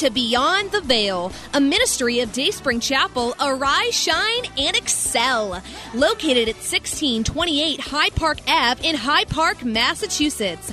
To Beyond the Veil, a ministry of Dayspring Chapel. Arise, shine, and excel. Located at 1628 Hyde Park Ave in Hyde Park, Massachusetts.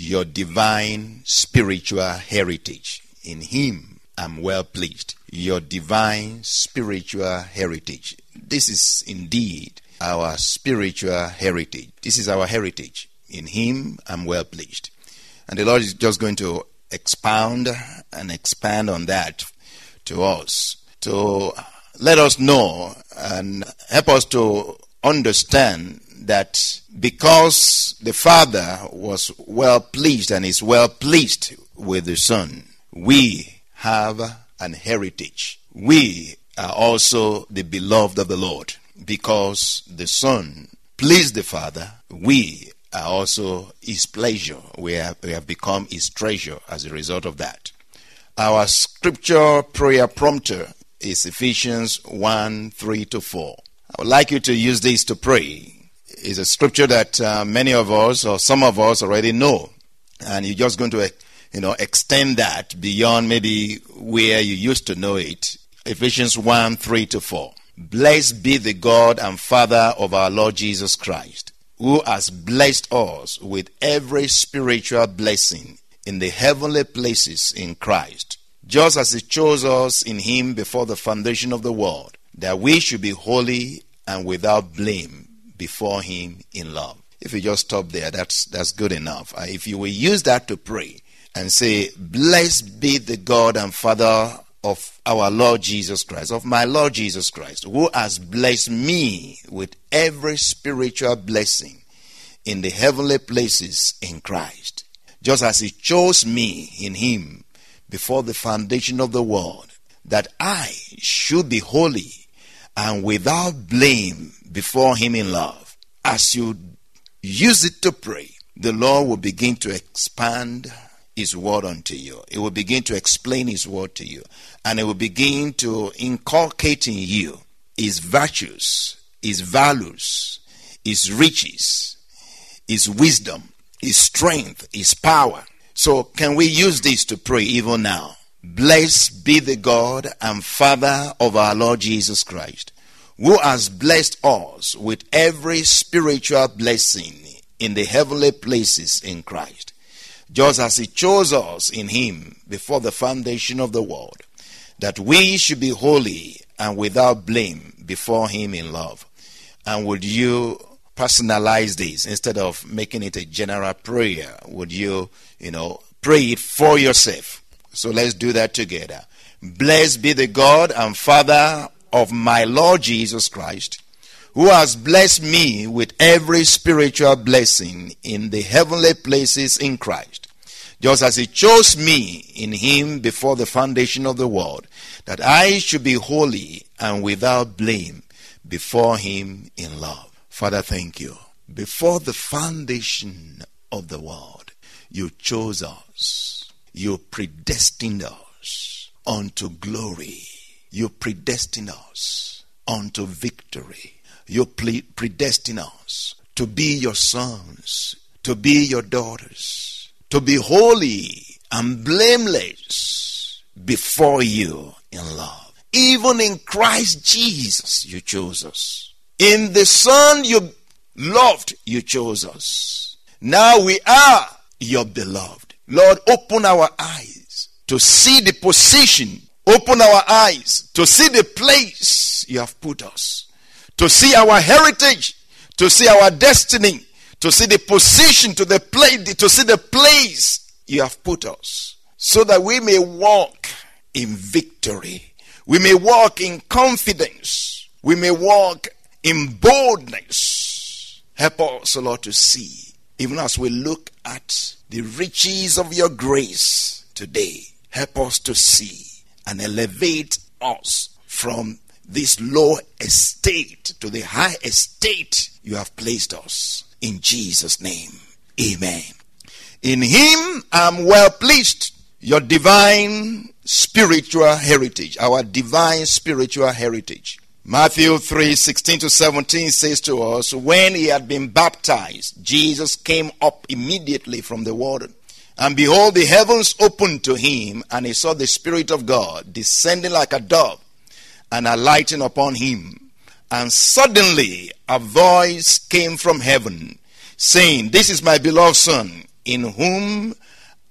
Your divine spiritual heritage. In Him I'm well pleased. Your divine spiritual heritage. This is indeed our spiritual heritage. This is our heritage. In Him I'm well pleased. And the Lord is just going to expound and expand on that to us to let us know and help us to understand that because the Father was well pleased and is well pleased with the Son, we have an heritage. We are also the beloved of the Lord because the Son pleased the Father. We are also His pleasure. We have, we have become His treasure as a result of that. Our scripture prayer prompter is Ephesians 1 3 to 4. I would like you to use this to pray. It's a scripture that uh, many of us or some of us already know. And you're just going to you know, extend that beyond maybe where you used to know it. Ephesians 1 3 to 4. Blessed be the God and Father of our Lord Jesus Christ, who has blessed us with every spiritual blessing in the heavenly places in Christ, just as He chose us in Him before the foundation of the world, that we should be holy and without blame before Him in love. If you just stop there, that's, that's good enough. Uh, if you will use that to pray and say, Blessed be the God and Father of our Lord Jesus Christ, of my Lord Jesus Christ, who has blessed me with every spiritual blessing in the heavenly places in Christ, just as He chose me in Him before the foundation of the world, that I should be holy and without blame before Him in love. As you use it to pray, the Lord will begin to expand His word unto you. It will begin to explain His word to you. And it will begin to inculcate in you His virtues, His values, His riches, His wisdom, His strength, His power. So, can we use this to pray even now? Blessed be the God and Father of our Lord Jesus Christ, who has blessed us with every spiritual blessing in the heavenly places in Christ, just as He chose us in Him before the foundation of the world, that we should be holy and without blame before Him in love. And would you personalize this instead of making it a general prayer? Would you, you know, pray it for yourself? So let's do that together. Blessed be the God and Father of my Lord Jesus Christ, who has blessed me with every spiritual blessing in the heavenly places in Christ, just as He chose me in Him before the foundation of the world, that I should be holy and without blame before Him in love. Father, thank you. Before the foundation of the world, you chose us. You predestined us unto glory. You predestined us unto victory. You predestined us to be your sons, to be your daughters, to be holy and blameless before you in love. Even in Christ Jesus, you chose us. In the Son you loved, you chose us. Now we are your beloved. Lord, open our eyes to see the position. Open our eyes to see the place you have put us. To see our heritage. To see our destiny. To see the position, to the place, to see the place you have put us. So that we may walk in victory. We may walk in confidence. We may walk in boldness. Help us, Lord, to see, even as we look at the riches of your grace today. Help us to see and elevate us from this low estate to the high estate you have placed us. In Jesus' name, amen. In Him I'm well pleased. Your divine spiritual heritage, our divine spiritual heritage. Matthew 3 16 to 17 says to us, When he had been baptized, Jesus came up immediately from the water. And behold, the heavens opened to him, and he saw the Spirit of God descending like a dove and alighting upon him. And suddenly a voice came from heaven, saying, This is my beloved Son, in whom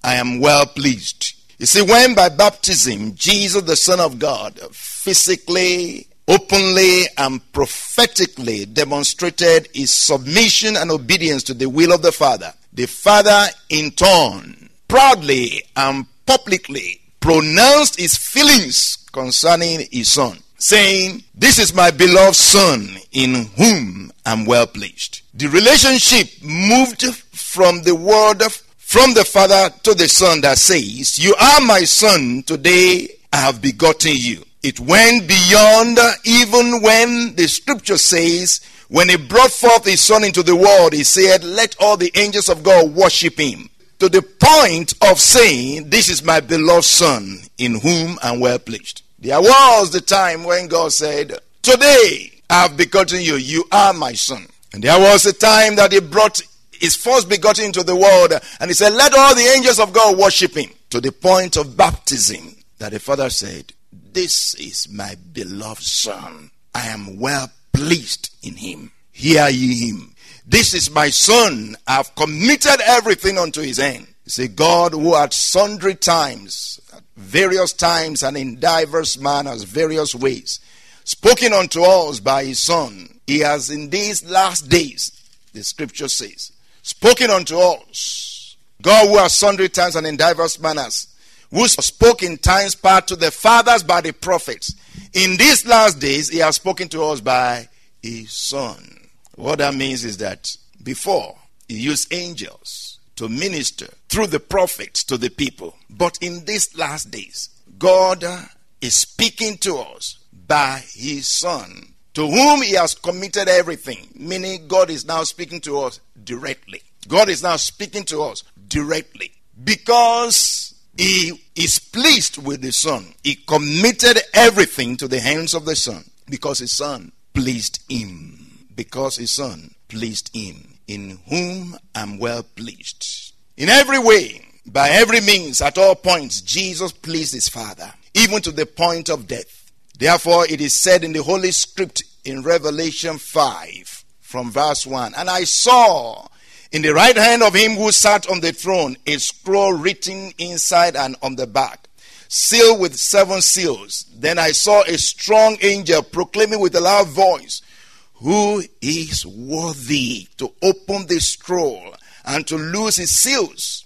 I am well pleased. You see, when by baptism Jesus, the Son of God, physically openly and prophetically demonstrated his submission and obedience to the will of the Father. The Father, in turn, proudly and publicly pronounced his feelings concerning his Son, saying, This is my beloved Son, in whom I'm well pleased. The relationship moved from the word from the Father to the Son that says, You are my Son, today I have begotten you. It went beyond uh, even when the scripture says, when he brought forth his son into the world, he said, Let all the angels of God worship him. To the point of saying, This is my beloved son, in whom I'm well pleased. There was the time when God said, Today I have begotten you, you are my son. And there was a time that he brought his first begotten into the world, uh, and he said, Let all the angels of God worship him. To the point of baptism, that the father said, this is my beloved Son. I am well pleased in him. Hear ye him. This is my Son. I have committed everything unto his hand. See, God who at sundry times, at various times and in diverse manners, various ways, spoken unto us by his Son, he has in these last days, the scripture says, spoken unto us. God who at sundry times and in diverse manners who spoke in times past to the fathers by the prophets. In these last days, he has spoken to us by his son. What that means is that before, he used angels to minister through the prophets to the people. But in these last days, God is speaking to us by his son, to whom he has committed everything. Meaning, God is now speaking to us directly. God is now speaking to us directly. Because he is pleased with the Son. He committed everything to the hands of the Son because his Son pleased him. Because his Son pleased him, in whom I'm well pleased. In every way, by every means, at all points, Jesus pleased his Father, even to the point of death. Therefore, it is said in the Holy Script in Revelation 5, from verse 1 And I saw in the right hand of him who sat on the throne, a scroll written inside and on the back, sealed with seven seals. Then I saw a strong angel proclaiming with a loud voice, Who is worthy to open the scroll and to loose its seals?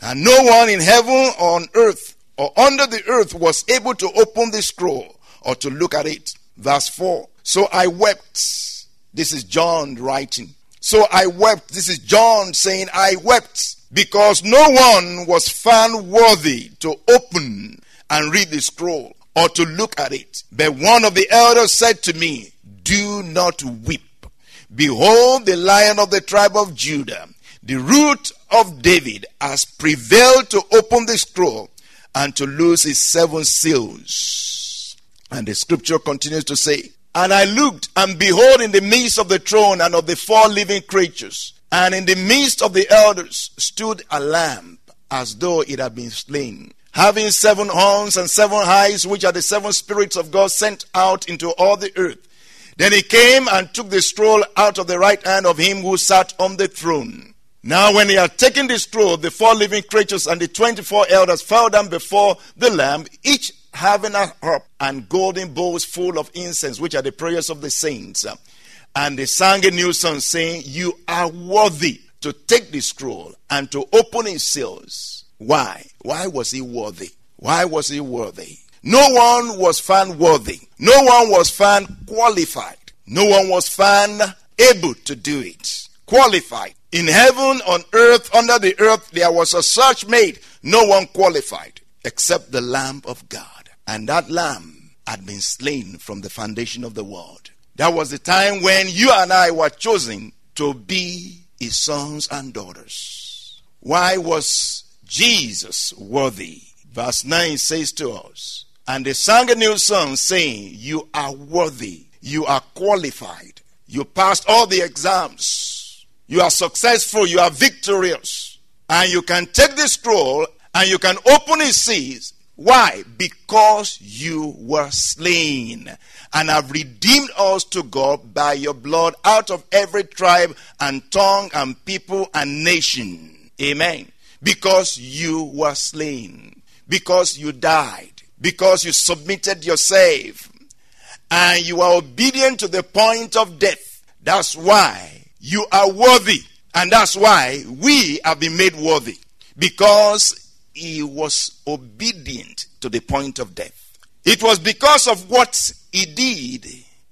And no one in heaven or on earth or under the earth was able to open the scroll or to look at it. Verse 4. So I wept. This is John writing. So I wept. This is John saying, I wept because no one was found worthy to open and read the scroll or to look at it. But one of the elders said to me, Do not weep. Behold, the lion of the tribe of Judah, the root of David, has prevailed to open the scroll and to loose its seven seals. And the scripture continues to say, And I looked, and behold, in the midst of the throne and of the four living creatures, and in the midst of the elders, stood a lamb as though it had been slain, having seven horns and seven eyes, which are the seven spirits of God sent out into all the earth. Then he came and took the scroll out of the right hand of him who sat on the throne. Now, when he had taken the scroll, the four living creatures and the twenty four elders fell down before the Lamb, each having a harp and golden bowls full of incense, which are the prayers of the saints. And they sang a new song, saying, You are worthy to take the scroll and to open its seals. Why? Why was he worthy? Why was he worthy? No one was found worthy. No one was found qualified. No one was found able to do it. Qualified. In heaven, on earth, under the earth, there was a search made. No one qualified except the Lamb of God. And that Lamb had been slain from the foundation of the world. That was the time when you and I were chosen to be his sons and daughters. Why was Jesus worthy? Verse 9 says to us, And they sang a new song saying, You are worthy, you are qualified, you passed all the exams, you are successful, you are victorious, and you can take the scroll and you can open its seals. Why? Because you were slain and have redeemed us to God by your blood out of every tribe and tongue and people and nation. Amen. Because you were slain, because you died, because you submitted yourself, and you are obedient to the point of death. That's why you are worthy, and that's why we have been made worthy. Because he was obedient to the point of death. It was because of what he did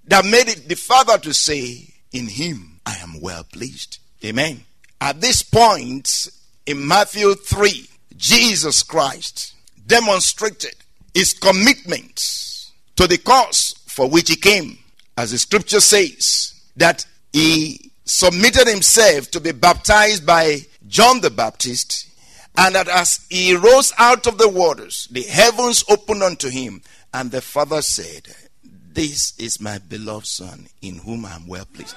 that made it the Father to say, In him I am well pleased. Amen. At this point in Matthew 3, Jesus Christ demonstrated his commitment to the cause for which he came. As the scripture says, that he submitted himself to be baptized by John the Baptist, and that as he rose out of the waters, the heavens opened unto him, and the Father said, This is my beloved Son, in whom I am well pleased.